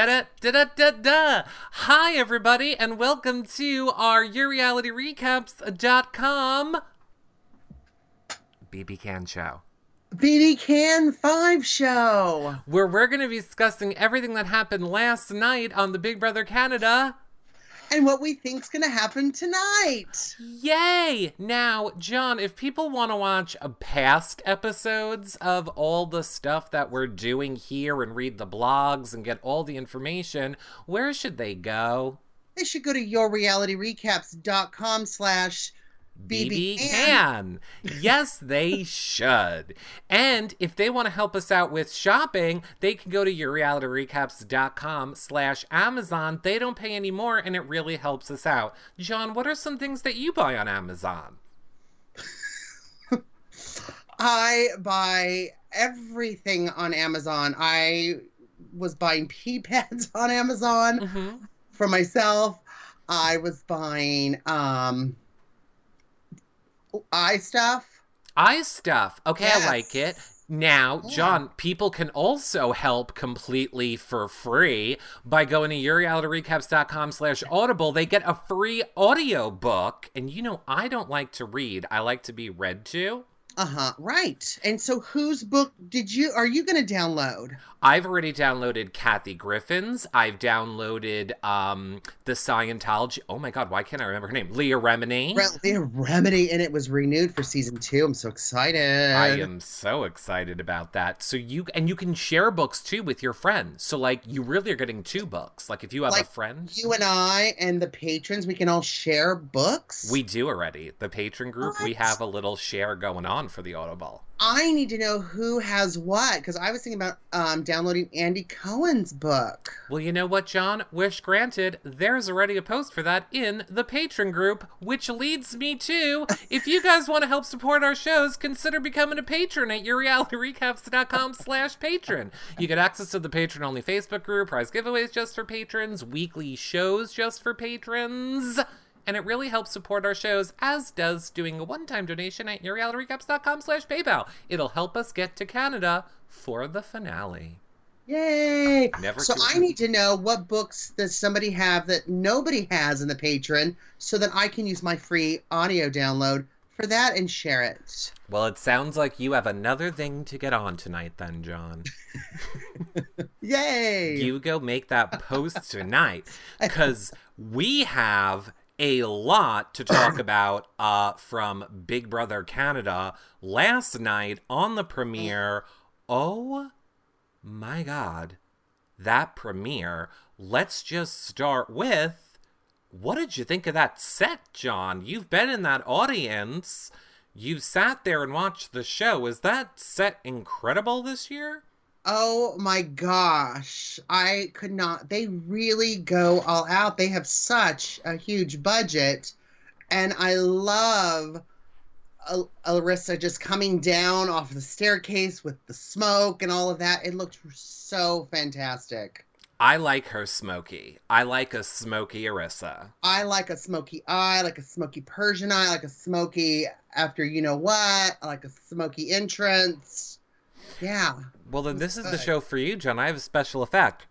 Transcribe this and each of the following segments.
Da-da-da-da-da. Hi, everybody, and welcome to our YourRealityRecaps.com BB Can Show. BB Can 5 show. Where we're going to be discussing everything that happened last night on the Big Brother Canada and what we think's gonna happen tonight. Yay! Now, John, if people want to watch past episodes of all the stuff that we're doing here and read the blogs and get all the information, where should they go? They should go to yourrealityrecaps.com slash BB can. yes, they should. And if they want to help us out with shopping, they can go to yourrealityrecaps.com slash Amazon. They don't pay any more, and it really helps us out. John, what are some things that you buy on Amazon? I buy everything on Amazon. I was buying pee pads on Amazon mm-hmm. for myself. I was buying um eye stuff. Eye stuff. Okay, yes. I like it. Now, yeah. John, people can also help completely for free by going to yourrealityrecaps.com slash audible. They get a free audio book. And you know, I don't like to read. I like to be read to. Uh-huh. Right. And so whose book did you are you going to download? I've already downloaded Kathy Griffin's. I've downloaded um the Scientology. Oh my god, why can't I remember her name? Leah Remini. Re- Leah Remini and it was renewed for season 2. I'm so excited. I am so excited about that. So you and you can share books too with your friends. So like you really are getting two books. Like if you have like, a friend, you and I and the patrons, we can all share books. We do already. The patron group, what? we have a little share going on for the Audible. I need to know who has what because I was thinking about um, downloading Andy Cohen's book. Well, you know what, John? Wish granted. There's already a post for that in the patron group, which leads me to if you guys want to help support our shows, consider becoming a patron at yourrealityrecaps.com slash patron. You get access to the patron only Facebook group, prize giveaways just for patrons, weekly shows just for patrons and it really helps support our shows, as does doing a one-time donation at yourrealityrecaps.com slash PayPal. It'll help us get to Canada for the finale. Yay! Never so I need to know what books does somebody have that nobody has in the patron so that I can use my free audio download for that and share it. Well, it sounds like you have another thing to get on tonight then, John. Yay! You go make that post tonight because we have a lot to talk about uh, from Big Brother Canada last night on the premiere. Oh my God, that premiere. Let's just start with what did you think of that set, John? You've been in that audience. You sat there and watched the show. Is that set incredible this year? Oh my gosh. I could not. They really go all out. They have such a huge budget. And I love Larissa just coming down off the staircase with the smoke and all of that. It looked so fantastic. I like her smoky. I like a smoky Arisa. I like a smoky eye, like a smoky Persian eye, like a smoky after you know what, I like a smoky entrance. Yeah. Well, then this is the show for you, John. I have a special effect.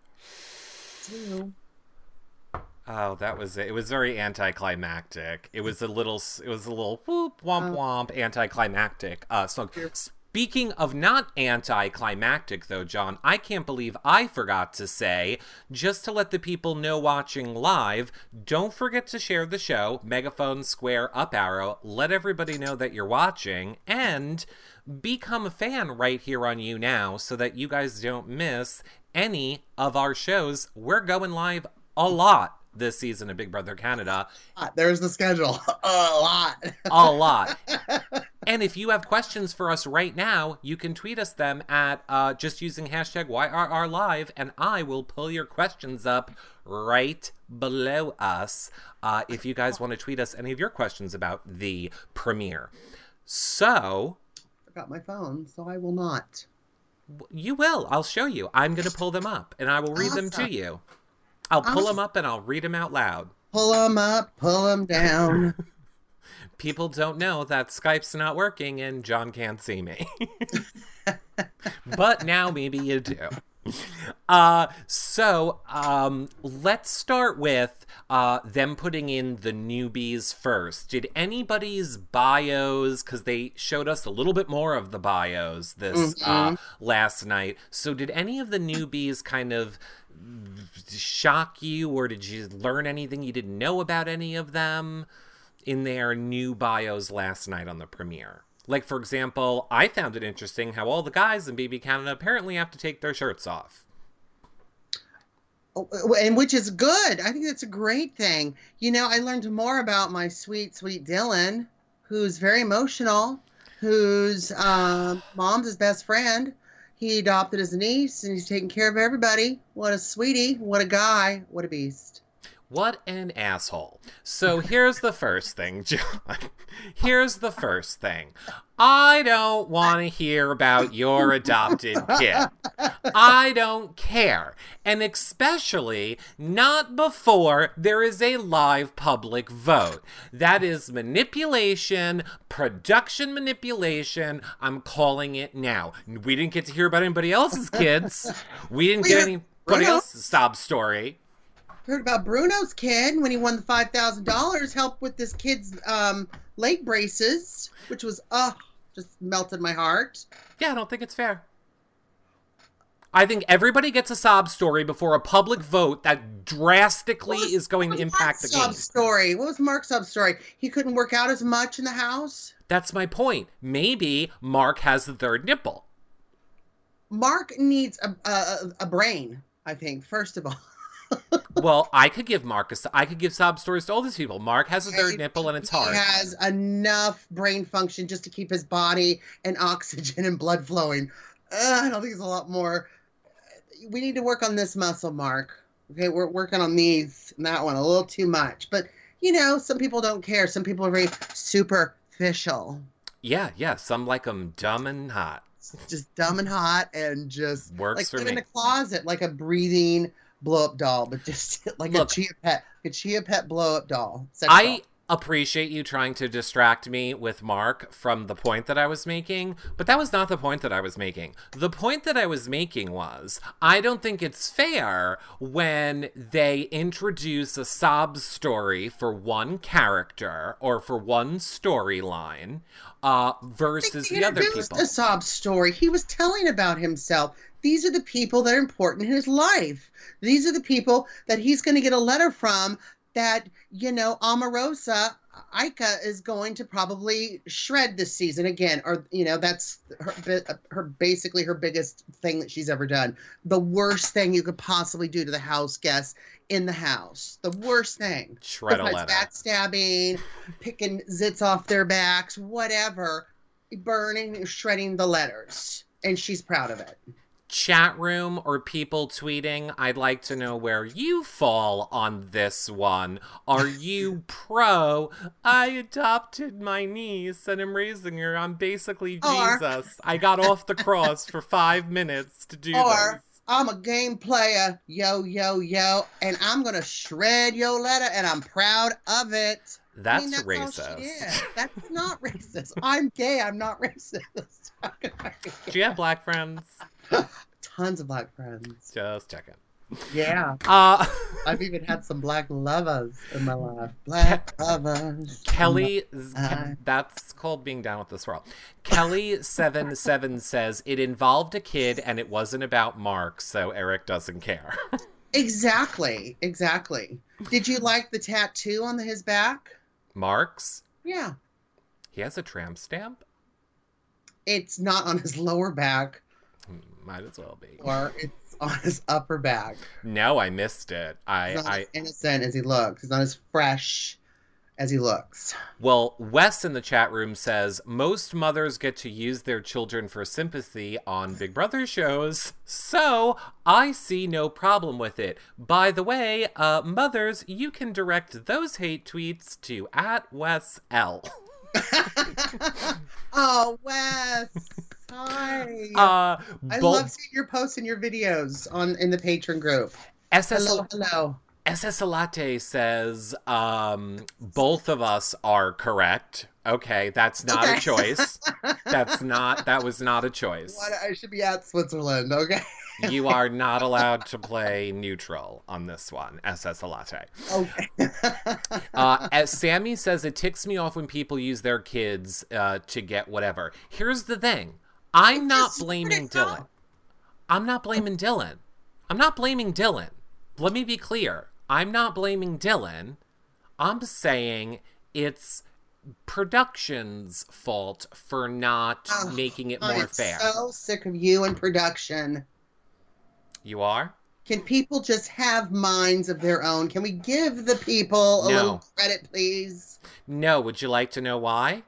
Oh, that was it. It was very anticlimactic. It was a little. It was a little whoop womp uh. womp anticlimactic. Uh, so speaking of not anticlimactic, though, John, I can't believe I forgot to say just to let the people know watching live. Don't forget to share the show. Megaphone, square, up arrow. Let everybody know that you're watching and become a fan right here on YouNow so that you guys don't miss any of our shows. We're going live a lot this season of Big Brother Canada. There's the schedule. a lot. a lot. And if you have questions for us right now, you can tweet us them at uh, just using hashtag YRRLive, and I will pull your questions up right below us uh, if you guys want to tweet us any of your questions about the premiere. So, forgot my phone, so I will not. You will. I'll show you. I'm going to pull them up and I will read awesome. them to you. I'll pull awesome. them up and I'll read them out loud. Pull them up, pull them down. People don't know that Skype's not working and John can't see me. but now maybe you do. Uh, so um, let's start with uh, them putting in the newbies first. Did anybody's bios, because they showed us a little bit more of the bios this uh, last night. So did any of the newbies kind of shock you, or did you learn anything you didn't know about any of them in their new bios last night on the premiere? Like, for example, I found it interesting how all the guys in BB Canada apparently have to take their shirts off. Oh, and which is good. I think that's a great thing. You know, I learned more about my sweet, sweet Dylan, who's very emotional, whose um, mom's his best friend. He adopted his niece, and he's taking care of everybody. What a sweetie! What a guy! What a beast! What an asshole. So here's the first thing, John. Here's the first thing. I don't want to hear about your adopted kid. I don't care. And especially not before there is a live public vote. That is manipulation, production manipulation. I'm calling it now. We didn't get to hear about anybody else's kids. We didn't get anybody else's sob story heard about Bruno's kid when he won the five thousand dollars. Helped with this kid's um, leg braces, which was uh just melted my heart. Yeah, I don't think it's fair. I think everybody gets a sob story before a public vote that drastically was, is going to impact the game. Sob story. What was Mark's sob story? He couldn't work out as much in the house. That's my point. Maybe Mark has the third nipple. Mark needs a a, a brain. I think first of all. well, I could give Marcus. I could give sob stories to all these people. Mark has a third nipple and it's hard. He has enough brain function just to keep his body and oxygen and blood flowing. Uh, I don't think it's a lot more. We need to work on this muscle, Mark. Okay, we're working on these and that one a little too much. But you know, some people don't care. Some people are very superficial. Yeah, yeah. Some like them dumb and hot. Just dumb and hot, and just works like for me. in a closet, like a breathing blow up doll, but just like Look, a chia pet, a chia pet blow up doll. I doll. appreciate you trying to distract me with Mark from the point that I was making, but that was not the point that I was making. The point that I was making was I don't think it's fair when they introduce a sob story for one character or for one storyline uh, versus the other people. A sob story. He was telling about himself. These are the people that are important in his life. These are the people that he's going to get a letter from that, you know, Omarosa Ika is going to probably shred this season again, or you know that's her, her basically her biggest thing that she's ever done. The worst thing you could possibly do to the house guests in the house. The worst thing. Shred a letter. Backstabbing, picking zits off their backs, whatever, burning, shredding the letters, and she's proud of it chat room or people tweeting, I'd like to know where you fall on this one. Are you pro? I adopted my niece and am raising her. I'm basically or, Jesus. I got off the cross for five minutes to do or, this. I'm a game player, yo, yo, yo, and I'm gonna shred your letter, and I'm proud of it. That's, I mean, that's racist. That's not racist. I'm gay. I'm not racist. Do you have black friends? Tons of black friends. Just checking. Yeah. Uh, I've even had some black lovers in my life. Black lovers. Kelly, that's called being down with this world. Kelly seven seven says it involved a kid and it wasn't about Mark, so Eric doesn't care. exactly. Exactly. Did you like the tattoo on his back? Mark's. Yeah. He has a tramp stamp. It's not on his lower back. Might as well be. Or it's on his upper back. No, I missed it. I, He's not I as innocent as he looks. He's not as fresh as he looks. Well, Wes in the chat room says most mothers get to use their children for sympathy on Big Brother shows, so I see no problem with it. By the way, uh, mothers, you can direct those hate tweets to at Wes L. oh, Wes. Hi. Uh, I love seeing your posts and your videos on in the patron group. SS hello, hello. SS Latte says um, both of us are correct. Okay, that's not Okay. a choice. That's not. That was not a choice. What, I should be at Switzerland, okay? You are not allowed to play neutral on this one, SS Latte. Okay. Uh, as Sammy says, it ticks me off when people use their kids uh, to get whatever. Here's the thing I'm not blaming Dylan. I'm not blaming Dylan. I'm not blaming Dylan. Let me be clear. I'm not blaming Dylan. I'm saying it's production's fault for not Ugh, making it more I'm fair. so sick of you and production. You are? Can people just have minds of their own? Can we give the people a No. little credit, please? No. Would you like to know why?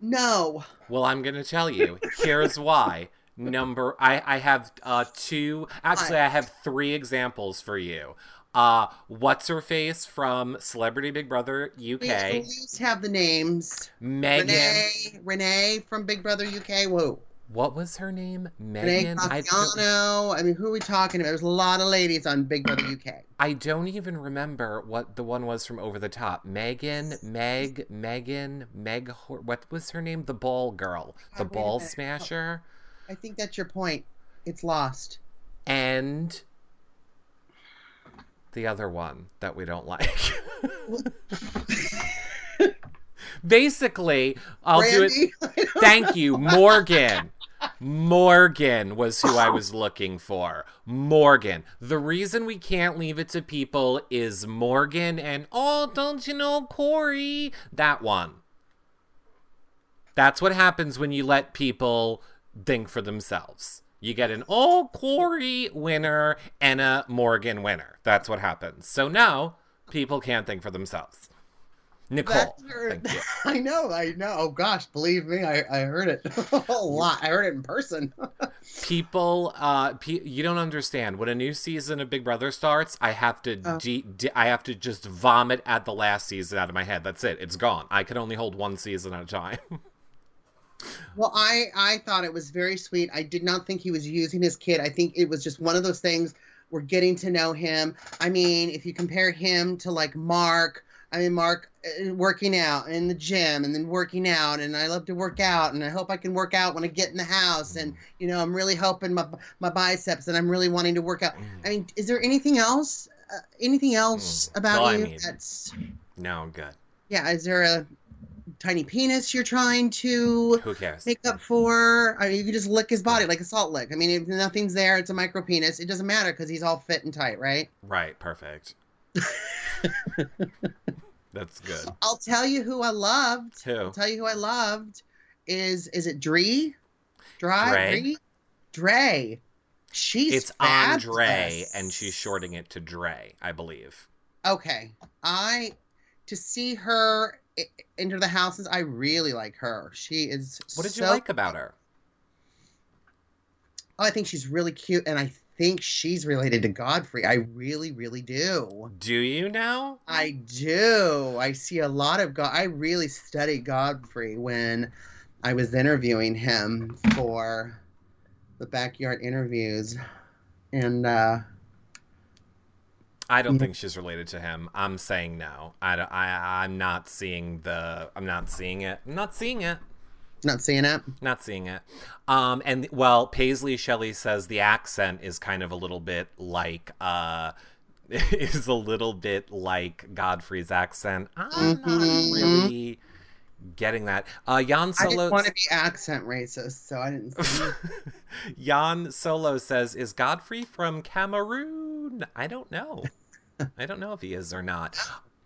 No. Well, I'm going to tell you. Here's why. Number, I, I have uh, two, actually, I have three examples for you. Uh, What's her face from Celebrity Big Brother We at UK? least have the names. Megan. Renee, Renee from Big Brother UK. Whoa. What was her name? Megan. I don't, Cassiano. I mean, who are we talking about? There's a lot of ladies on Big Brother UK. I don't even remember what the one was from Over the Top. Megan, Meg, Megan, Meg. What was her name? The ball girl, the ball smasher, I think that's your point. It's lost. and the other one that we don't like. Basically, I'll do it. Thank you, Morgan. Morgan was who I was looking for. Morgan. The reason we can't leave it to people is Morgan and, oh, don't you know Corey? That one. That's what happens when you let people think for themselves. You get an, oh, Corey winner and a Morgan winner. That's what happens. So, now people can't think for themselves. Nicole. That's her- Thank you. I know, I know. Oh gosh, believe me, I, I heard it a lot. I heard it in person. people uh pe- you don't understand when a new season of big brother starts i have to Oh. de- de- i have to just vomit at the last season out of my head that's it it's gone i can only hold one season at a time Well, I I thought it was very sweet. I did not think he was using his kid. I think it was just one of those things. We're getting to know him. I mean, if you compare him to like Mark, I mean Mark uh, working out in the gym and then working out, and I love to work out, and I hope I can work out when I get in the house, and you know I'm really helping my my biceps, and I'm really wanting to work out. I mean, is there anything else? Uh, anything else about Well, I you mean- that's no I'm good yeah? Is there a tiny penis you're trying to? who cares make up for. I mean, you can just lick his body like a salt lick. I mean, if nothing's there, it's a micro penis. It doesn't matter because he's all fit and tight, right? right perfect that's good I'll tell you who I loved. Who? I'll tell you who I loved is is it Dree? Dry? Dre? Dre. She's it's andre and she's shorting it to dre i believe okay. I to see her into the houses. I really like her. She is. what did you like about her Oh, I think she's really cute, and I think she's related to Godfrey. I really, really do. do you now I do. I see a lot of God. I really studied Godfrey when I was interviewing him for the backyard interviews, and uh, I don't think she's related to him. I'm saying no. I, don't- I, I'm not seeing the. I'm not seeing it. I'm not seeing it. Not seeing it. Not seeing it. Um, and well, Paisley Shelley says the accent is kind of a little bit like uh, is a little bit like Godfrey's accent. I'm not Mhm. really getting that. Uh, Jan I Solo. didn't want to be accent racist, so I didn't. See Jan Solo says, "Is Godfrey from Cameroon?" I don't know. I don't know if he is or not.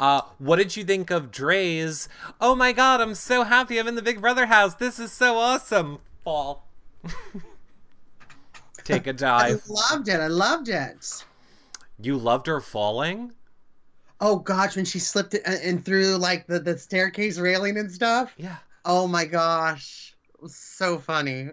Uh, what did you think of Dre's? Oh my god, I'm so happy I'm in the Big Brother house. This is so awesome. Fall. Take a dive. I loved it. I loved it. You loved her falling? Oh gosh, when she slipped it and through like the the staircase railing and stuff. Yeah. Oh my gosh, so funny.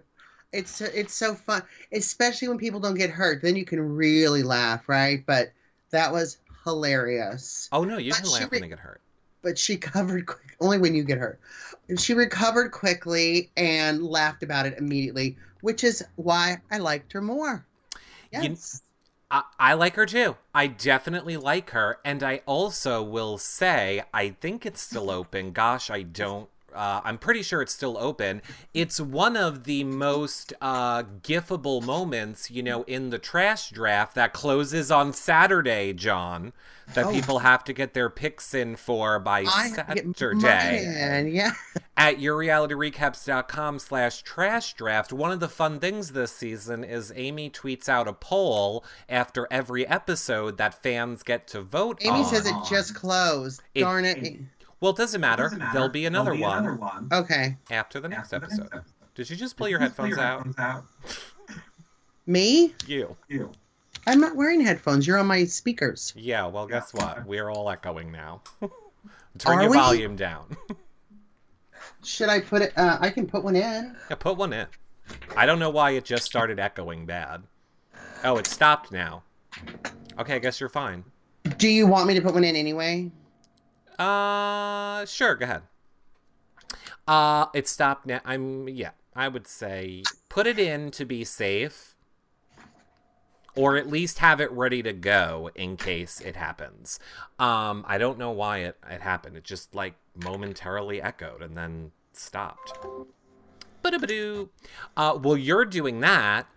It's it's so fun, especially when people don't get hurt. Then you can really laugh, right? But that was hilarious. Oh no, you But can laugh when they get hurt. But she covered quick, only when you get hurt. She recovered quickly and laughed about it immediately, which is why I liked her more. You- Yes. I, I like her too. I definitely like her, and I also will say I think it's still open. Gosh, I don't uh, I'm pretty sure it's still open. It's one of the most uh, gifable moments, you know, in the trash draft that closes on Saturday, John. That oh. people have to get their picks in for by Saturday. I Saturday. Yeah. At yourrealityrecaps.com slash trash draft, one of the fun things this season is Amy tweets out a poll after every episode that fans get to vote Amy on. says it just closed. It, Darn it. it well, it doesn't matter. Doesn't matter. There'll be another, There'll be one, another one. Okay. After the next, after episode. The next episode. Did you just pull your headphones, pull your out? headphones out? Me? You. You. I'm not wearing headphones. You're on my speakers. Yeah, well, guess what? We're all echoing now. Turn Are your we? volume down. Should I put it? Uh, I can put one in. Yeah, put one in. I don't know why it just started echoing bad. Oh, it stopped now. Okay, I guess you're fine. Do you want me to put one in anyway? Uh, sure. Go ahead. Uh, it stopped now. I'm yeah. I would say put it in to be safe, or at least have it ready to go in case it happens. Um, I don't know why it it happened. It just like momentarily echoed and then stopped. Ba-da-ba-doo. Uh, well, you're doing that.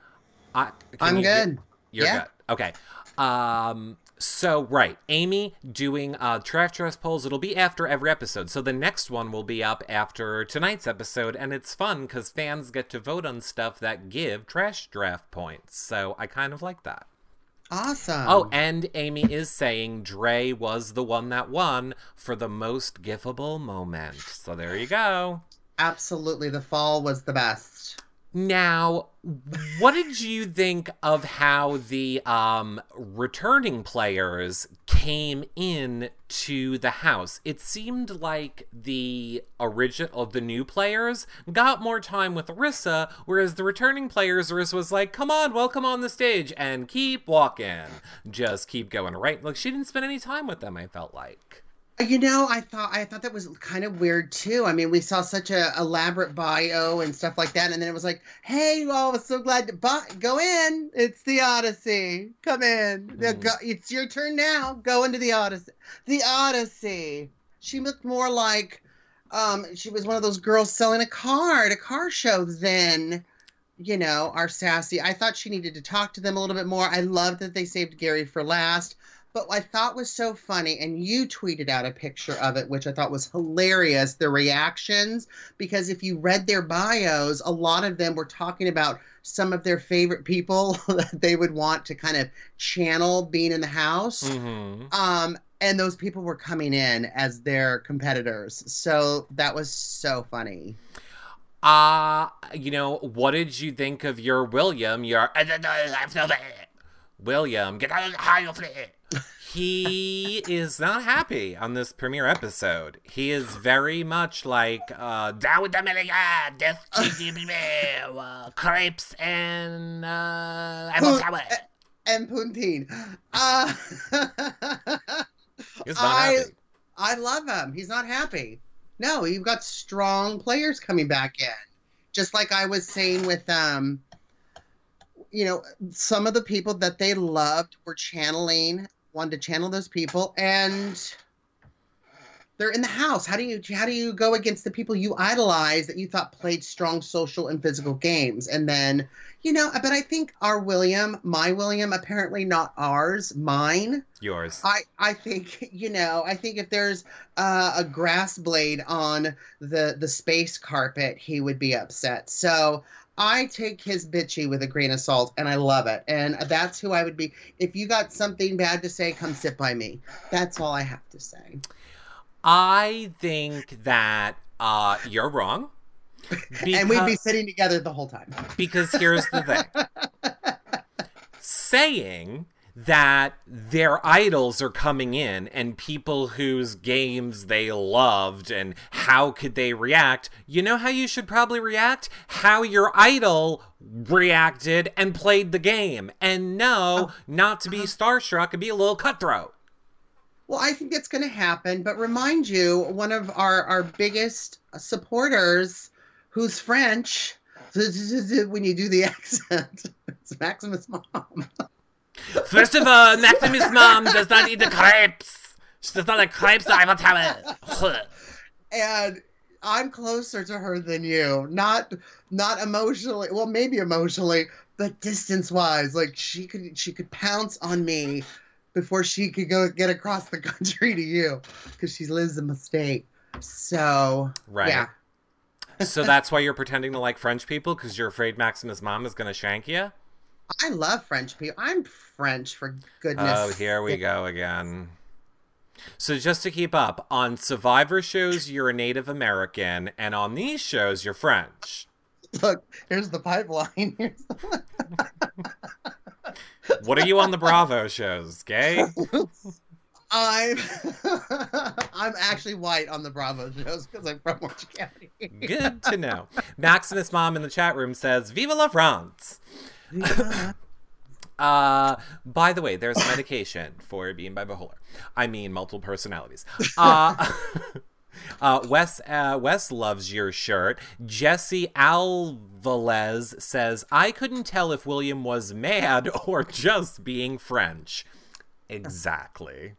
I, I'm you, good. You're yeah. good. Okay. Um, so right, Amy doing uh, trash dress polls. It'll be after every episode. So the next one will be up after tonight's episode, and it's fun because fans get to vote on stuff that give trash draft points. So I kind of like that. Awesome. Oh, and Amy is saying Dre was the one that won for the most gifable moment. So there you go. Absolutely, the fall was the best. Now, what did you think of how the um, returning players came in to the house? It seemed like the original, the new players got more time with Arisa, whereas the returning players, Arisa was like, "Come on, welcome on the stage, and keep walking, just keep going." Right? Like she didn't spend any time with them. I felt like. You know, I thought I thought that was kind of weird too. I mean, we saw such a elaborate bio and stuff like that, and then it was like, "Hey, well, I was so glad to buy, go in. It's the Odyssey. Come in. Mm. Go, it's your turn now. Go into the Odyssey. The Odyssey." She looked more like um, she was one of those girls selling a car at a car show. Then, you know, our sassy. I thought she needed to talk to them a little bit more. I love that they saved Gary for last. But I thought was so funny, and you tweeted out a picture of it, which I thought was hilarious. The reactions, because if you read their bios, a lot of them were talking about some of their favorite people that they would want to kind of channel being in the house. Mm-hmm. Um, and those people were coming in as their competitors. So that was so funny. Uh, you know, what did you think of your William? Your William, get out of the house he is not happy on this premiere episode. He is very much like uh, down with America, death uh, crepes and uh, and poutine. Uh, He's not I, happy. I love him. He's not happy. No, you've got strong players coming back in. Just like I was saying with um you know, some of the people that they loved were channeling wanted to channel those people and they're in the house. How do you how do you go against the people you idolize that you thought played strong social and physical games? And then you know but i think our william my william apparently not ours mine. Yours. I i think you know i think if there's uh, a grass blade on the the space carpet he would be upset. So I take his bitchy with a grain of salt and I love it. And that's who I would be. If you got something bad to say, come sit by me. That's all I have to say. I think that uh, you're wrong. Because, and we'd be sitting together the whole time. Because here's the thing saying that their idols are coming in and people whose games they loved and how could they react. You know how you should probably react? How your idol reacted and played the game. And no oh. not to be uh-huh. starstruck and be a little cutthroat. Well i think it's going to happen but remind you one of our our biggest supporters who's french when you do the accent it's maximus mom First of all, Maximus' mom does not eat the crepes. She does not like crepes I or Eiffel Tower. and I'm closer to her than you. Not not emotionally. Well, maybe emotionally, but distance wise. Like she could she could pounce on me before she could go get across the country to you because she lives in the state. So Right. yeah. so that's why you're pretending to like French people because you're afraid Maximus' mom is going to shank you? I love French people. I'm French for goodness. Oh, here we go again. So just to keep up, on Survivor shows you're a Native American, and on these shows you're French. Look, here's the pipeline. Here's the... What are you on the Bravo shows? Gay? I'm I'm actually white on the Bravo shows because I'm from Orange County. Good to know. Maximus' mom in the chat room says, "Viva la France." Uh, by the way, there's medication for being bipolar. I mean, multiple personalities. Uh, uh, Wes, uh, Wes loves your shirt. Jesse Alvarez says, I couldn't tell if William was mad or just being French. Exactly.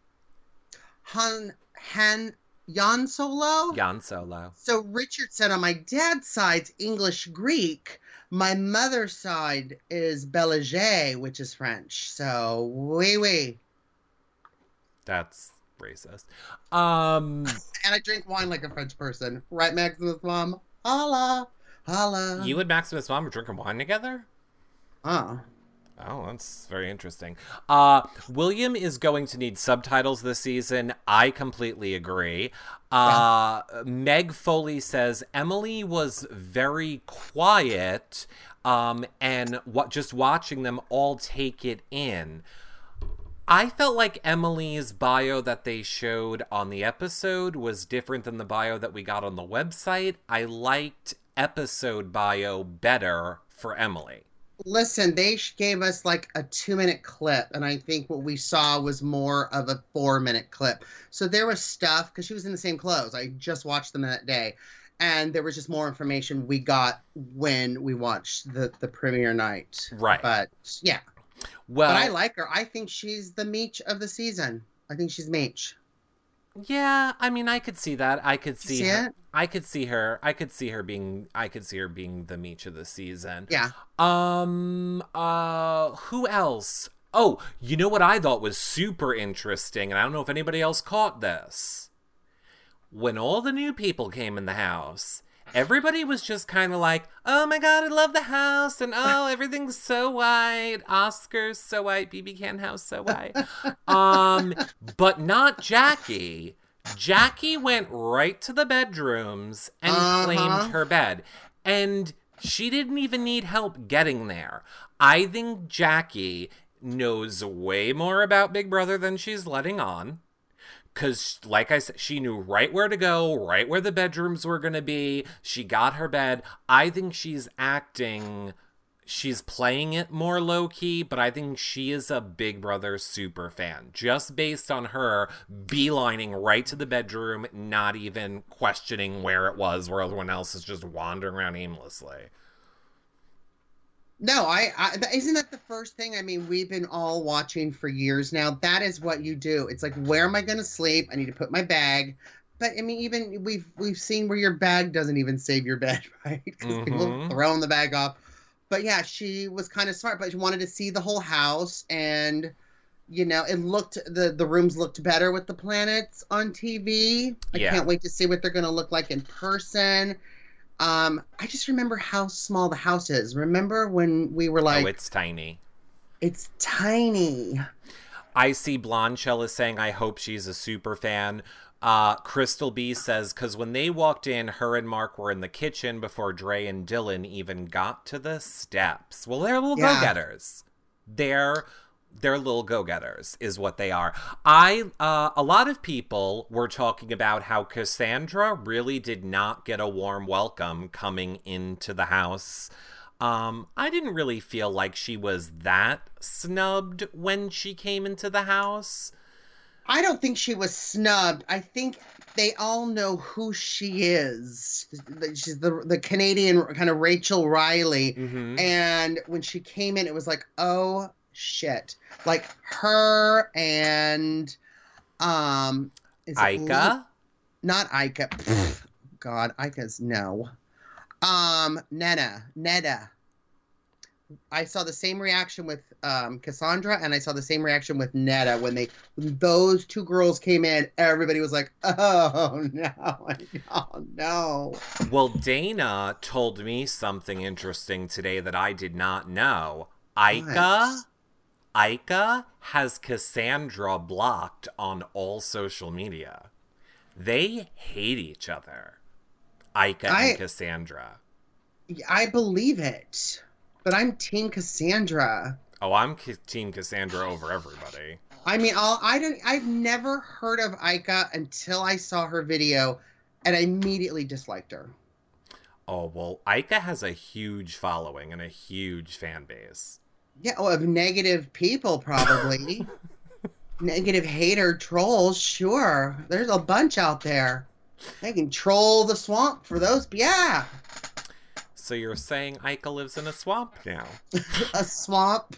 Han Han Jan Solo. Jan Solo. So Richard said on my dad's side's English Greek. My mother's side is Belanger, which is French. So oui oui. That's racist. Um, And I drink wine like a French person. Right, Maximus mom? Holla. Holla. you and Maximus' mom are drinking wine together? Oh. Oh, that's very interesting. Uh, William is going to need subtitles this season. I completely agree. Uh, Meg Foley says Emily was very quiet, um, and just watching them all take it in. I felt like Emily's bio that they showed on the episode was different than the bio that we got on the website. I liked episode bio better for Emily. Listen, they gave us like a two minute clip, and I think what we saw was more of a four minute clip. So there was stuff because she was in the same clothes. I just watched them that day, and there was just more information we got when we watched the the premiere night. Right. But yeah, Well, but I like her. I think she's the Meech of the season. I think she's Meech. Yeah, I mean, I could see that. I could see, See her. I could see her. I could see her being. I could see her being the Meech of the season. Yeah. Um. Uh. Who else? Oh, you know what I thought was super interesting, and I don't know if anybody else caught this. When all the new people came in the house, everybody was just kind of like, "Oh my god, I love the house," and "Oh, everything's so white." Oscar's so white. BB Can house so white. um, but not Jackie. Jackie went right to the bedrooms and Uh-huh. claimed her bed. And she didn't even need help getting there. I think Jackie knows way more about Big Brother than she's letting on. Because, like I said, she knew right where to go, right where the bedrooms were going to be. She got her bed. I think she's acting, she's playing it more low key, but I think she is a Big Brother super fan. Just based on her beelining right to the bedroom, not even questioning where it was, where everyone else is just wandering around aimlessly. No, I, I isn't that the first thing? I mean, we've been all watching for years now. That is what you do. It's like, where am I going to sleep? I need to put my bag. But I mean, even we've we've seen where your bag doesn't even save your bed, right? Because people Mhm. throwing the bag off. But yeah, she was kind of smart. But she wanted to see the whole house, and you know, it looked the the rooms looked better with the planets on TV. I Yeah. can't wait to see what they're going to look like in person. Um, I just remember how small the house is. Remember when we were like, oh, it's tiny. it's tiny. I see Blonde Shell is saying, I hope she's a super fan. Uh, Crystal B says, because when they walked in, her and Mark were in the kitchen before Dre and Dylan even got to the steps. Well, they're little Yeah. go getters. They're they're little go-getters is what they are i uh, a lot of people were talking about how cassandra really did not get a warm welcome coming into the house um i didn't really feel like she was that snubbed when she came into the house I don't think she was snubbed. I think they all know who she is. She's the the Canadian kind of Rachel Riley. mm-hmm. And when she came in, it was like, oh shit. Like her and um is it Ica? Not Ica. Pfft. God, Ica's no. Um Neda. Neda. I saw the same reaction with um, Cassandra, and I saw the same reaction with Neda when they when those two girls came in. Everybody was like, "Oh no, oh no!" Well, Dana told me something interesting today that I did not know. Ica, Ica has Cassandra blocked on all social media. They hate each other. Ica I- and Cassandra. I believe it, but I'm Team Cassandra. Oh, I'm Team Cassandra over everybody. I mean, I'll, I don't. I've never heard of Ica until I saw her video, and I immediately disliked her. Oh, well, Ica has a huge following and a huge fan base. Yeah, oh, of negative people, probably. negative hater trolls, sure. There's a bunch out there. They can troll the swamp for those. Yeah, So you're saying Ica lives in a swamp now? a swamp.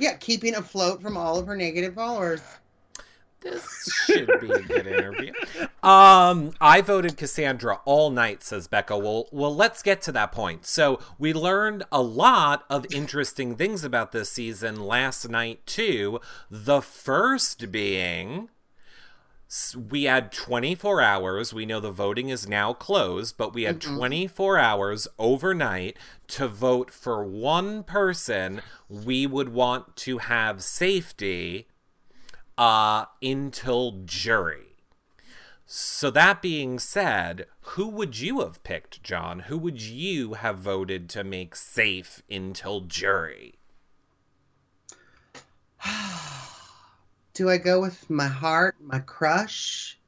Yeah, keeping afloat from all of her negative followers. This should be a good interview. Um, I voted Cassandra all night, says Becca. Well, well, let's get to that point. So we learned a lot of interesting things about this season last night too. The first being we had 24 hours. We know the voting is now closed, but we had 24 hours overnight to vote for one person we would want to have safety uh, until jury. So that being said, who would you have picked, John? Who would you have voted to make safe until jury? Do I go with my heart, my crush,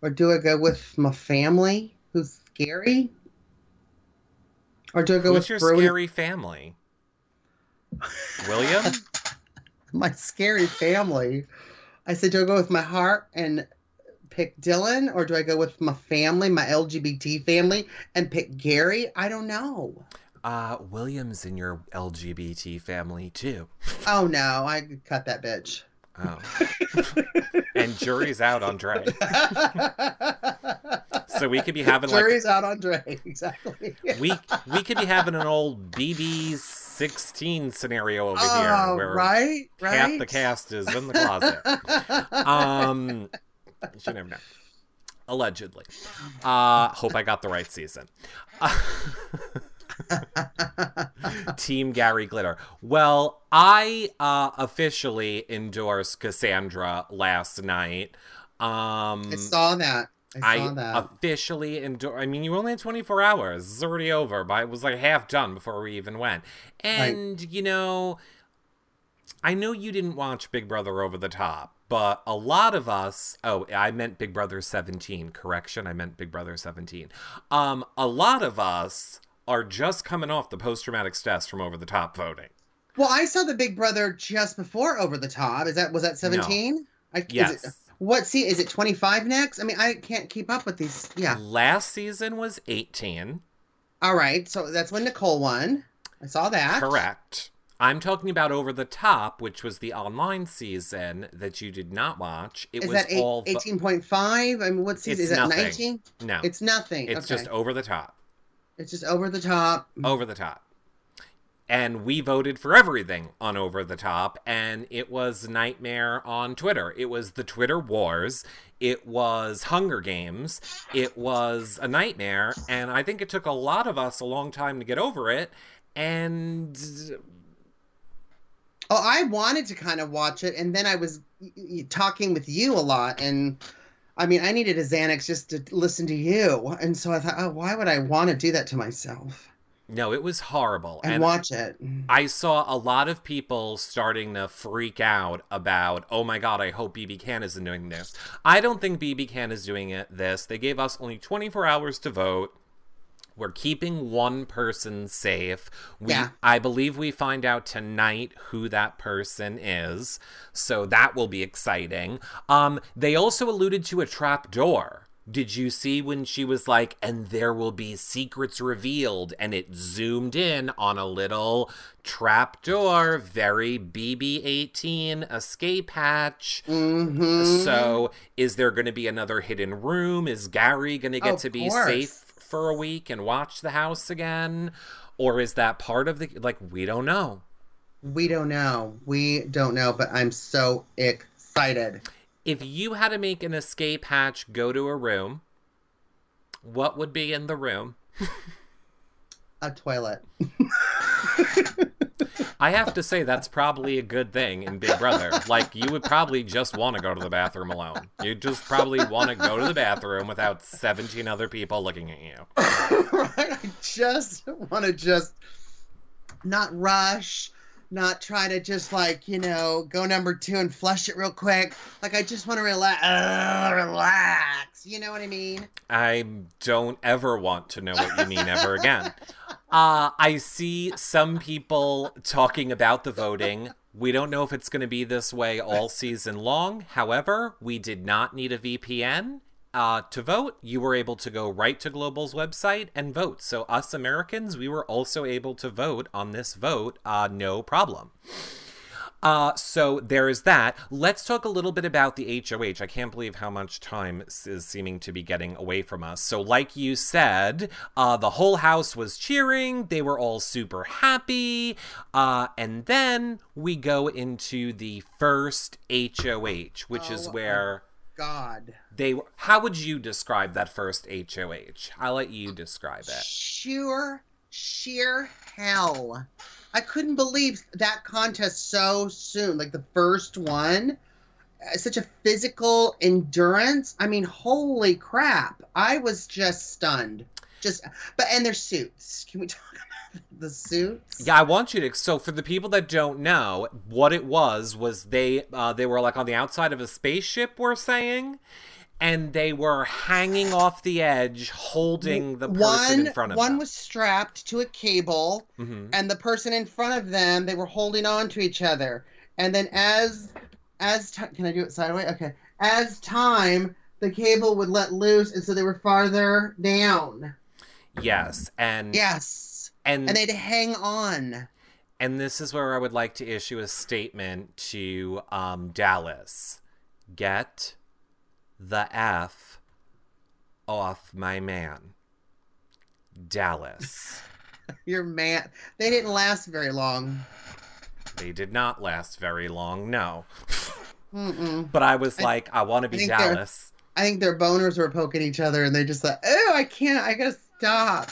or do I go with my family, who's scary, or do I go Who's with your scary family? William? my scary family? I said, do I go with my heart and pick Dylan, or do I go with my family, my LGBT family, and pick Gary? I don't know. Uh, William's in your LGBT family too. Oh no, I cut that bitch. Oh. and jury's out on Dre. So we could be having like Jury's out on Dre, exactly. we we could be having an old BB sixteen scenario over oh, here where right, right. half the cast is in the closet. um, you should never know. Allegedly. Uh, hope I got the right season. Team Gary Glitter. Well, I uh, officially endorsed Cassandra last night. Um, I saw that. I saw I that. officially endorse. I mean, you only had 24 hours. It's already over, but it was like half done before we even went. And, you know, I know you didn't watch Big Brother Over the Top, but a lot of us. Oh, I meant Big Brother 17. Correction, I meant Big Brother 17. Um, a lot of us are just coming off the post traumatic stress from Over the Top voting. well, I saw the Big Brother just before Over the Top. Is that was that seventeen? I is Yes. it- what? See, is it twenty five next? I mean, I can't keep up with these. Yeah. Last season was 18. All right. So that's when Nicole won. I saw that. Correct. I'm talking about Over the Top, which was the online season that you did not watch. It Is was that eight, all 18.5? I mean, what season? Is that 19? no. It's nothing. It's okay. just over the top, It's just over the top. over the top. And we voted for everything on Over the Top, and it was nightmare on Twitter. It was the Twitter wars. It was Hunger Games. It was a nightmare, and I think it took a lot of us a long time to get over it. And Oh, I wanted to kind of watch it, and then I was talking with you a lot, and I mean, I needed a Xanax just to listen to you, and so I thought, oh, why would I want to do that to myself no, it was horrible. and, and watch it? I saw a lot of people starting to freak out about, oh my god, I hope BB Can isn't doing this. I don't think BB Can is doing it this. They gave us only 24 hours to vote. We're keeping one person safe. We, Yeah. I believe we find out tonight who that person is, so that will be exciting. Um, they also alluded to a trap door Did you see when she was like, and there will be secrets revealed, and it zoomed in on a little trapdoor, very BB 18 escape hatch? Mm-hmm. So, is there going to be another hidden room? Is Gary going to get to be course. safe for a week and watch the house again? Or is that part of the. Like, we don't know. we don't know. We don't know, but I'm so excited. If you had to make an escape hatch go to a room, what would be in the room? A toilet. I have to say that's probably a good thing in Big Brother. Like you would probably just want to go to the bathroom alone. You just probably want to go to the bathroom without 17 other people looking at you. right? I just want to just not rush, not try to just like, you know, go number two and flush it real quick. Like, I just want to relax. Uh, relax. You know what I mean? I don't ever want to know what you mean ever again. Uh, I see some people talking about the voting. We don't know if it's going to be this way all season long. However, we did not need a VPN uh, to vote. You were able to go right to Global's website and vote. So, us Americans, we were also able to vote on this vote, uh, no problem. Uh, so there is that. Let's talk a little bit about the HOH. I can't believe how much time is seeming to be getting away from us. So, like you said, uh, the whole house was cheering. They were all super happy. Uh, and then we go into the first HOH, which is Oh, where God. they were. How would you describe that first HOH? I'll let you describe it. Sure sheer hell. I couldn't believe that contest so soon. Like the first one. Uh, Such a physical endurance. I mean, holy crap. I was just stunned. Just, but, and their suits. Can we talk about the suits? Yeah, I want you to. So, for the people that don't know, what it was was they uh, they were like on the outside of a spaceship. We're saying, and they were hanging off the edge, holding the person one, in front of one them. One was strapped to a cable, Mhm. and the person in front of them, they were holding on to each other. And then as, as ti can I do it sideways? Okay. As time, the cable would let loose, and so they were farther down. Yes, and Yes, and and they'd hang on. and this is where I would like to issue a statement to um, Dallas. Get the f off my man, Dallas. Your man, they didn't last very long. They did not last very long, no. But I was I- like, I want to be they're- Dallas. I think their boners were poking each other, and they just like, oh, I can't, I gotta stop.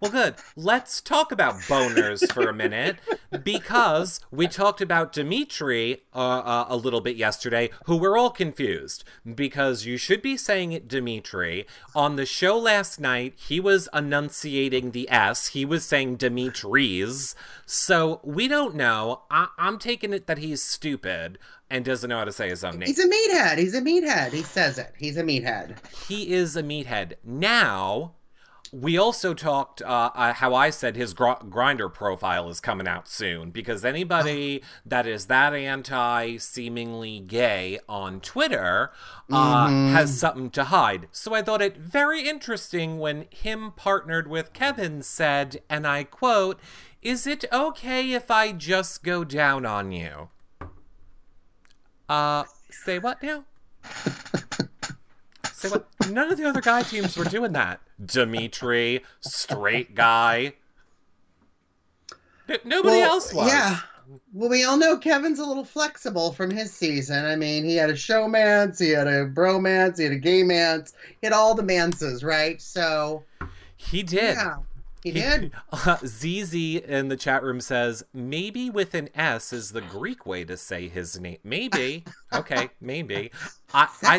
Well, good. Let's talk about boners for a minute because we talked about Dimitri uh, uh, a little bit yesterday, who we're all confused because you should be saying it Dimitri. On the show last night, he was enunciating the S, he was saying Dimitri's. So we don't know. I- I'm taking it that he's stupid and doesn't know how to say his own name. He's a meathead. He's a meathead. He says it. He's a meathead. he is a meathead. Now, we also talked uh, uh, how I said his gr- Grindr profile is coming out soon because anybody that is that anti seemingly gay on Twitter uh, Mhm. has something to hide. So I thought it very interesting when him partnered with Kevin said, and I quote, Is it okay if I just go down on you? Uh, say what now? Say what? None of the other guy teams were doing that. Dimitri, straight guy. N- nobody Well, else was. Yeah. Well, we all know Kevin's a little flexible from his season. I mean, he had a showmance, he had a bromance, he had a gay mance, he had all the manses, right? So, He did. yeah, he did. Uh, ZZ in the chat room says maybe with an S is the Greek way to say his name. Maybe. Okay, maybe. I, I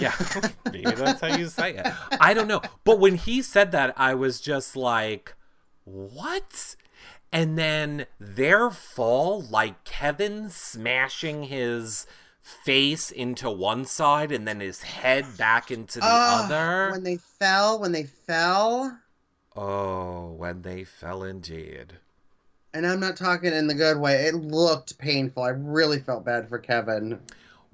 Yeah, maybe that's how you say it. I don't know. But when he said that, I was just like, what? And then their fall, like Kevin smashing his face into one side and then his head back into the other. When they fell, when they fell, Oh, when they fell indeed. and I'm not talking in the good way, it looked painful. I really felt bad for Kevin.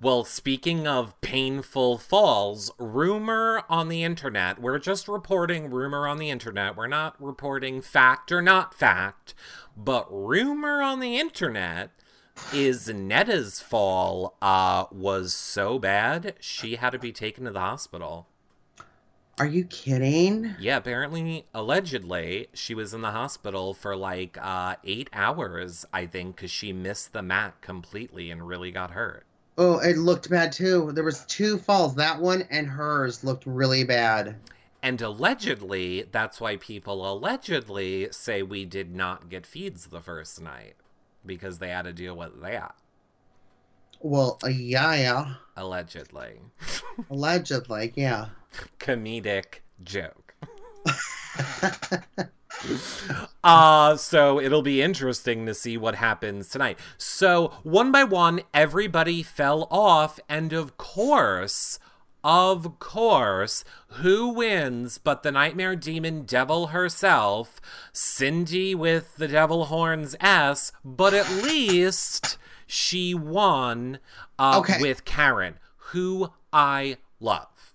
Well, speaking of painful falls, rumor on the internet, we're just reporting rumor on the internet. We're not reporting fact or not fact, but rumor on the internet is Netta's fall uh, was so bad she had to be taken to the hospital. Are you kidding? Yeah, apparently, allegedly, she was in the hospital for like uh, eight hours, I think, because she missed the mat completely and really got hurt. Oh, it looked bad too. There was two falls. That one and hers looked really bad. And allegedly, that's why people allegedly say we did not get feeds the first night because they had to deal with that. Well, uh, yeah, yeah. Allegedly. Allegedly, yeah. Comedic joke. uh, so it'll be interesting to see what happens tonight. So, one by one, everybody fell off, and of course, of course, who wins but the Nightmare Demon Devil herself, Sindy with the Devil Horns S, but at least she won uh, Okay. with Karen, who I love.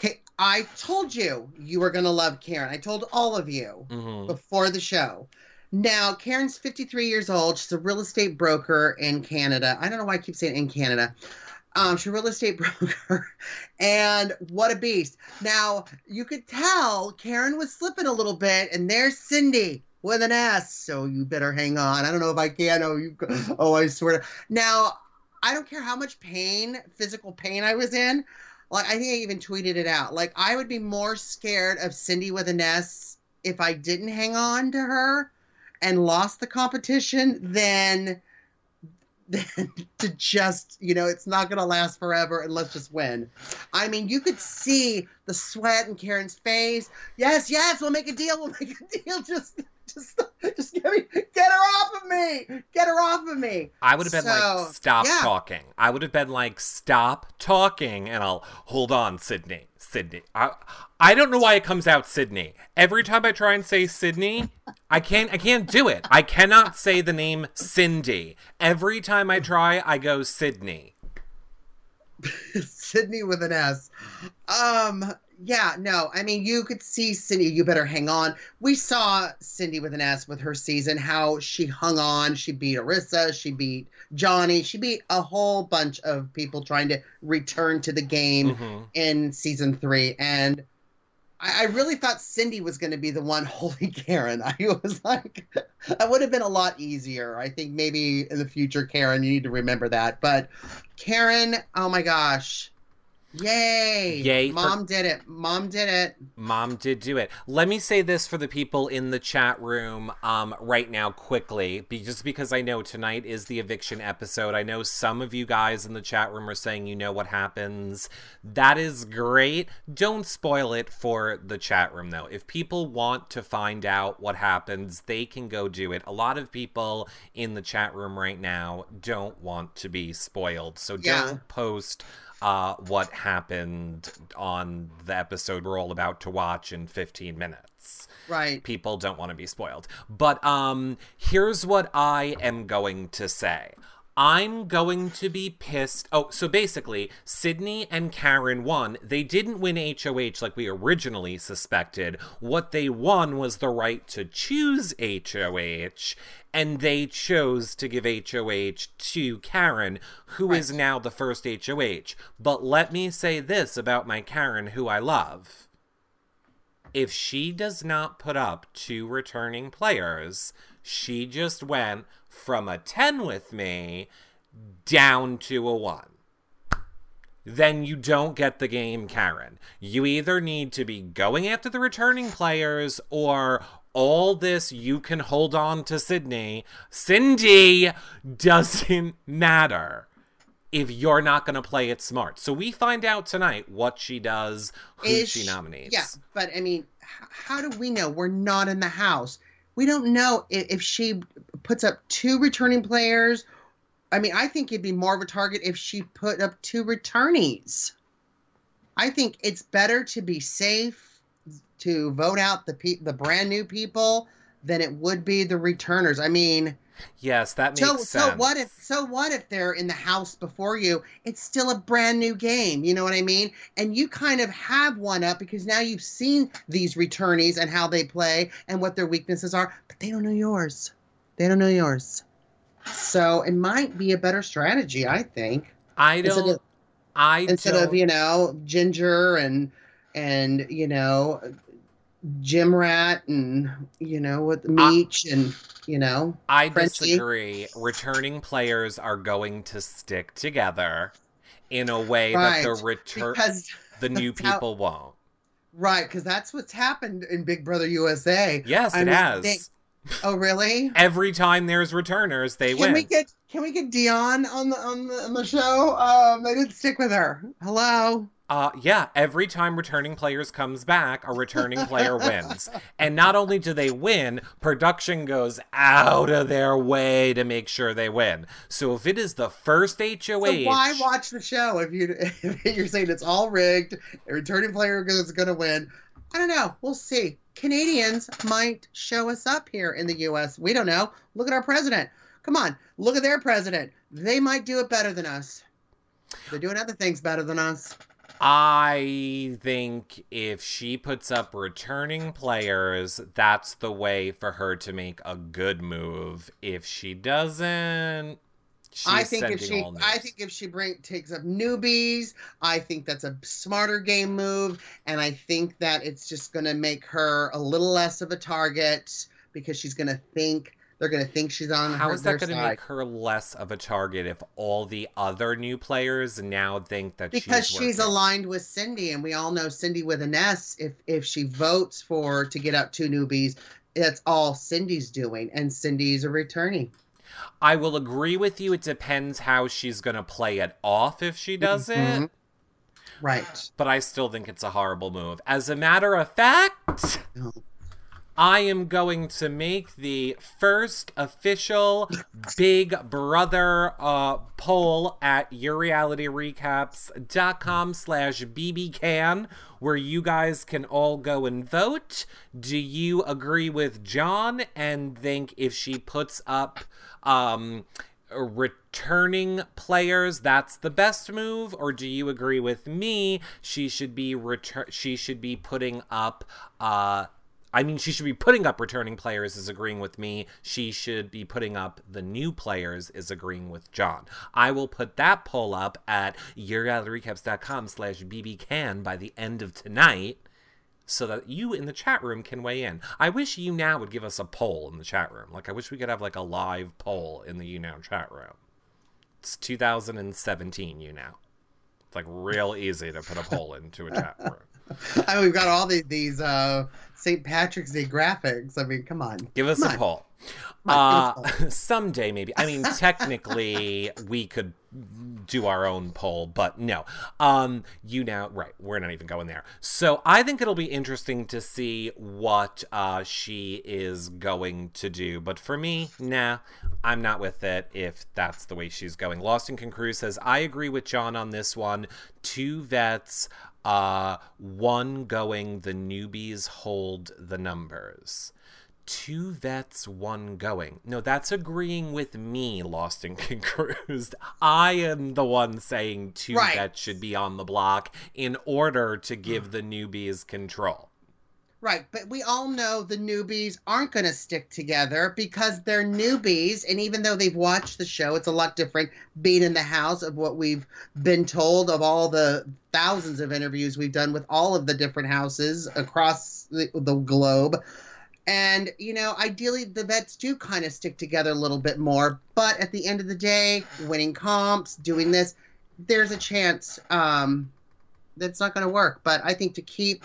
Okay, I told you you were gonna love Karen. I told all of you Mhm. before the show. Now, Karen's 53 years old. She's a real estate broker in Canada. I don't know why I keep saying in Canada. Um, she's a real estate broker, and what a beast. Now, you could tell Karen was slipping a little bit, and there's Sindy with an S. So you better hang on. I don't know if I can. Oh, you. Oh, I swear. Now, I don't care how much pain, physical pain, I was in. Like I think I even tweeted it out. Like I would be more scared of Sindy with an S if I didn't hang on to her and lost the competition than than to just you know it's not going to last forever and let's just win. I mean, you could see the sweat in Karen's face. Yes, yes, we'll make a deal. We'll make a deal. Just just just get me get her off of me. Get her off of me. I would have been So, like, stop yeah. talking. I would have been like, stop talking, and I'll hold on, Sydney. Sydney. I, I don't know why it comes out Sydney. Every time I try and say Sydney, I can't. I can't do it. I cannot say the name Sindy. Every time I try, I go Sydney. Sydney with an S. Um, yeah, no, I mean, you could see Sindy, you better hang on. We saw Sindy with an S with her season, how she hung on. She beat Arissa, she beat Johnny, she beat a whole bunch of people trying to return to the game Mhm. in season three. And I, I really thought Sindy was going to be the one Holy Karen. I was like, that would have been a lot easier. I think maybe in the future, Karen, you need to remember that. But Karen, oh my gosh. Yay. Yay for- Mom did it. Mom did it. Mom did do it. Let me say this for the people in the chat room um, right now, quickly, be- just because I know tonight is the eviction episode. I know some of you guys in the chat room are saying you know what happens. That is great. Don't spoil it for the chat room, though. If people want to find out what happens, they can go do it. A lot of people in the chat room right now don't want to be spoiled, so Yeah. don't post uh, what happened on the episode we're all about to watch in 15 minutes. Right. People don't want to be spoiled. But um, here's what I am going to say. I'm going to be pissed. Oh, so basically, Sydney and Karen won. They didn't win HOH like we originally suspected. What they won was the right to choose HOH, and they chose to give HOH to Karen, who is Right. now the first HOH. But let me say this about my Karen, who I love if she does not put up two returning players, she just went from a 10 with me down to a 1. Then you don't get the game, Karen. You either need to be going after the returning players or all this you can hold on to Sydney. Sindy doesn't matter if you're not going to play it smart. So we find out tonight what she does, who Is she nominates. Yeah, but I mean, how do we know? We're not in the house. We don't know if, if she puts up two returning players. I mean, I think it'd be more of a target if she put up two returnees. I think it's better to be safe to vote out the pe- the brand new people than it would be the returners. I mean, Yes, that makes so sense. so what if so what if they're in the house before you? It's still a brand new game. You know what I mean? And you kind of have one up because now you've seen these returnees and how they play and what their weaknesses are, but they don't know yours. They don't know yours. So it might be a better strategy, I think. I Instead don't. of- I instead don't. of you know ginger and and you know Jim Rat and you know with the Meech and you know I Frenchie. disagree. Returning players are going to stick together in a way Right, that the return the new that's how- people won't. right because that's what's happened in Big Brother USA. Yes, I it mean, has. Oh really? Every time there's returners, they Can win. Can we get can we get Dion on the on the on the show? Um, they didn't stick with her. Hello. Uh, yeah, every time returning players comes back, a returning player wins. And not only do they win, production goes out of their way to make sure they win. So if it is the first HOH, So why watch the show if you if you're saying it's all rigged? A returning player is going to win. I don't know. We'll see. Canadians might show us up here in the U.S. We don't know. Look at our president. Come on, look at their president. They might do it better than us. They're doing other things better than us. I think if she puts up returning players, that's the way for her to make a good move. If she doesn't, I think if she, I think if she bring takes up newbies, I think that's a smarter game move, and I think that it's just going to make her a little less of a target because she's going to think they're going to think she's on How her, is that going to make her less of a target if all the other new players now think that because she's, she's aligned with Sindy, and we all know Sindy with an S. If if she votes for to get out two newbies, that's all Sindy's doing, and Sindy's a returning. I will agree with you. It depends how she's going to play it off if she does it. Mhm. Right. But I still think it's a horrible move. As a matter of fact, Oh. I am going to make the first official Big Brother uh, poll at yourrealityrecaps.com slash bbcan where you guys can all go and vote. Do you agree with John and think if she puts up um, returning players that's the best move or do you agree with me she should be return she should be putting up uh I mean, she should be putting up returning players, is agreeing with me. She should be putting up the new players, is agreeing with John. I will put that poll up at yourrealityrecaps.com slash bbcan by the end of tonight so that you in the chat room can weigh in. I wish YouNow would give us a poll in the chat room. Like, I wish we could have like a live poll in the YouNow chat room. It's 2017, YouNow. It's like real easy to put a poll into a chat room. I mean, we've got all these these uh, St. Patrick's Day graphics. I mean, come on. Give us Come a on. poll. Uh, someday, maybe. I mean, technically, we could do our own poll, but no. Um, YouNow, right? We're not even going there. So I think it'll be interesting to see what uh, she is going to do. But for me, nah, I'm not with it. If that's the way she's going, Lost in Concru says I agree with John on this one. Two vets. Uh, one going, the newbies hold the numbers two vets, one going. No, that's agreeing with me, Lost and Confused. I am the one saying two Right. vets should be on the block in order to give the newbies control. Right, but we all know the newbies aren't going to stick together because they're newbies. And even though they've watched the show, it's a lot different being in the house of what we've been told of all the thousands of interviews we've done with all of the different houses across the, the globe. And, you know, ideally the vets do kind of stick together a little bit more. But at the end of the day, winning comps, doing this, there's a chance um, that's not going to work. But I think to keep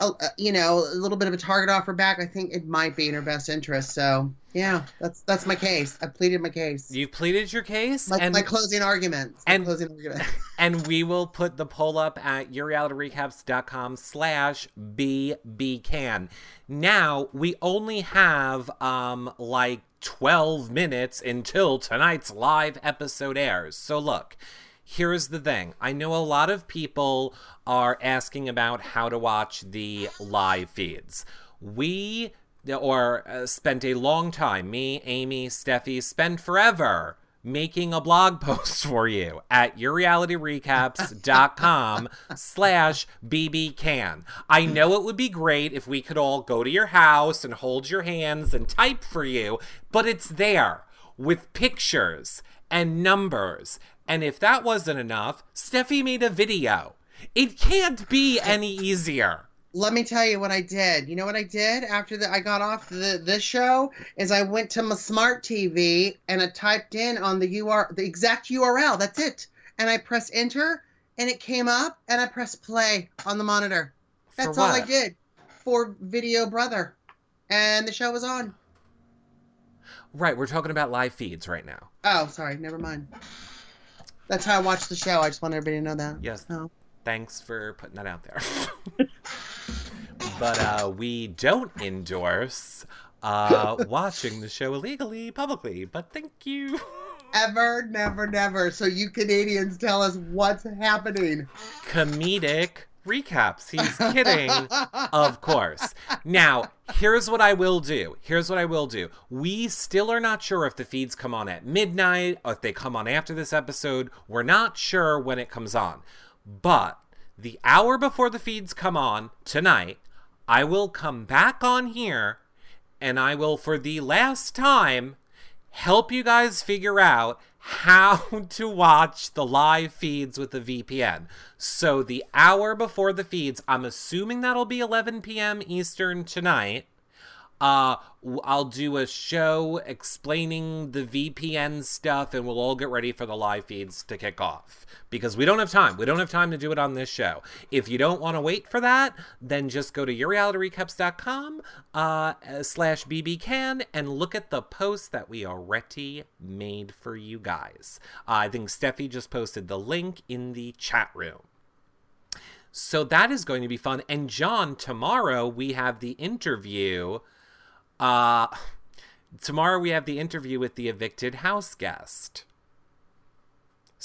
a, you know, a little bit of a target off her back, I think it might be in her best interest. So yeah, that's that's my case. I pleaded my case. You've pleaded your case, my, and my closing arguments. My and- closing argument. and we will put the poll up at yourrealityrecaps.com slash bbcan. Now, we only have, um, like 12 minutes until tonight's live episode airs. So look, here's the thing. I know a lot of people are asking about how to watch the live feeds. We or uh, spent a long time, me, Amy, Steffi, spent forever making a blog post for you at yourrealityrecaps.com slash bbcan. I know it would be great if we could all go to your house and hold your hands and type for you, but it's there with pictures and numbers. And if that wasn't enough, Steffi made a video. It can't be any easier let me tell you what I did. You know what I did after that I got off the this show is I went to my smart TV and I typed in on the UR the exact URL. That's it. And I pressed enter and it came up and I pressed play on the monitor. That's all I did for Video Brother. And the show was on. Right, we're talking about live feeds right now. Oh, sorry, never mind. That's how I watched the show. I just want everybody to know that. Yes. Oh. Thanks for putting that out there. but uh, we don't endorse uh, watching the show illegally publicly. But thank you. Ever, never, never. So you Canadians tell us what's happening. Comedic recaps. He's kidding, of course. Now, here's what I will do. Here's what I will do. We still are not sure if the feeds come on at midnight or if they come on after this episode. We're not sure when it comes on. But the hour before the feeds come on tonight, I will come back on here and I will, for the last time, help you guys figure out how to watch the live feeds with the VPN. So, the hour before the feeds, I'm assuming that'll be 11 p.m. Eastern tonight. Uh, I'll do a show explaining the VPN stuff and we'll all get ready for the live feeds to kick off because we don't have time. We don't have time to do it on this show. If you don't want to wait for that, then just go to yourrealityrecaps.com uh, slash bbcan and look at the post that we already made for you guys. Uh, I think Steffi just posted the link in the chat room. So that is going to be fun. And John, tomorrow we have the interview uh, tomorrow we have the interview with the evicted house guest.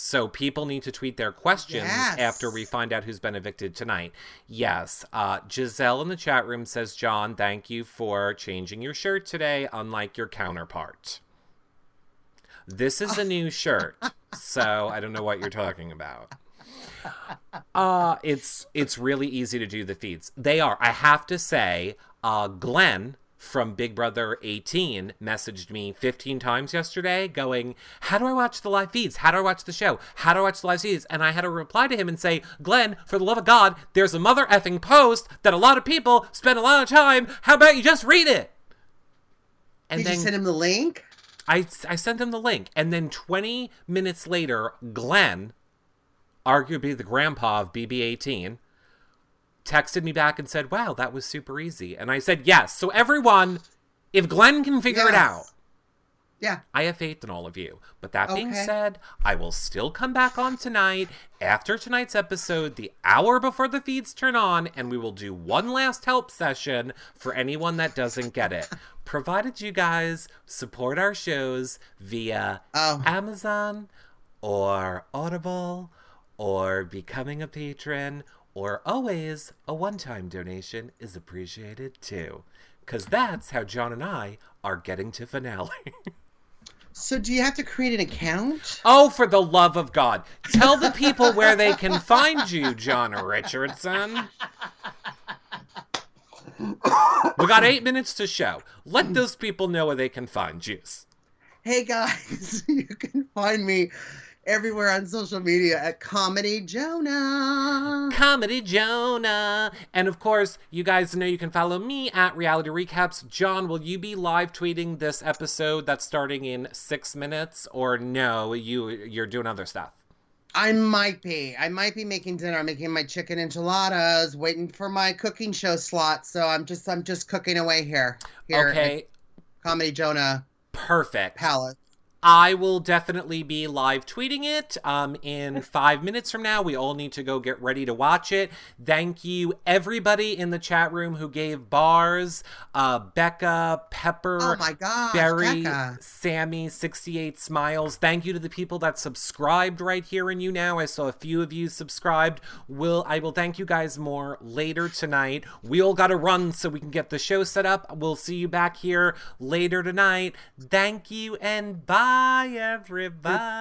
So people need to tweet their questions yes. after we find out who's been evicted tonight. Yes, uh, Giselle in the chat room says, John, thank you for changing your shirt today, unlike your counterpart. This is a new shirt, so I don't know what you're talking about. Uh, it's it's really easy to do the feeds. They are. I have to say, uh, Glenn from Big Brother 18 messaged me 15 times yesterday going, How do I watch the live feeds? How do I watch the show? How do I watch the live feeds? And I had to reply to him and say, Glenn, for the love of God, there's a mother effing post that a lot of people spend a lot of time. How about you just read it? And Did then, you send him the link? I, I sent him the link. And then 20 minutes later, Glenn, arguably the grandpa of BB 18, texted me back and said, "Wow, that was super easy." And I said, "Yes." So everyone, if Glenn can figure yes. it out, yeah, I have faith in all of you. But that okay. being said, I will still come back on tonight after tonight's episode, the hour before the feeds turn on, and we will do one last help session for anyone that doesn't get it. Provided you guys support our shows via oh. Amazon or Audible or becoming a patron or always a one time donation is appreciated too. Because that's how John and I are getting to finale. so, do you have to create an account? Oh, for the love of God. Tell the people where they can find you, John Richardson. we got eight minutes to show. Let those people know where they can find you. Hey guys, you can find me everywhere on social media at Comedy Jonah. Comedy Jonah. And of course, you guys know you can follow me at Reality Recaps. John, will you be live tweeting this episode that's starting in six minutes, or no? You you're doing other stuff. I might be. I might be making dinner. I'm making my chicken enchiladas, waiting for my cooking show slot. So I'm just I'm just cooking away here. Here okay. Comedy Jonah. Perfect. Palace. I will definitely be live tweeting it um, in five minutes from now. We all need to go get ready to watch it. Thank you, everybody in the chat room who gave bars uh, Becca, Pepper, Oh my gosh, Barry, Becca. Sammy, 68 Smiles. Thank you to the people that subscribed right here and YouNow. I saw a few of you subscribed. Will I will thank you guys more later tonight. We all got to run so we can get the show set up. We'll see you back here later tonight. Thank you and bye everybody.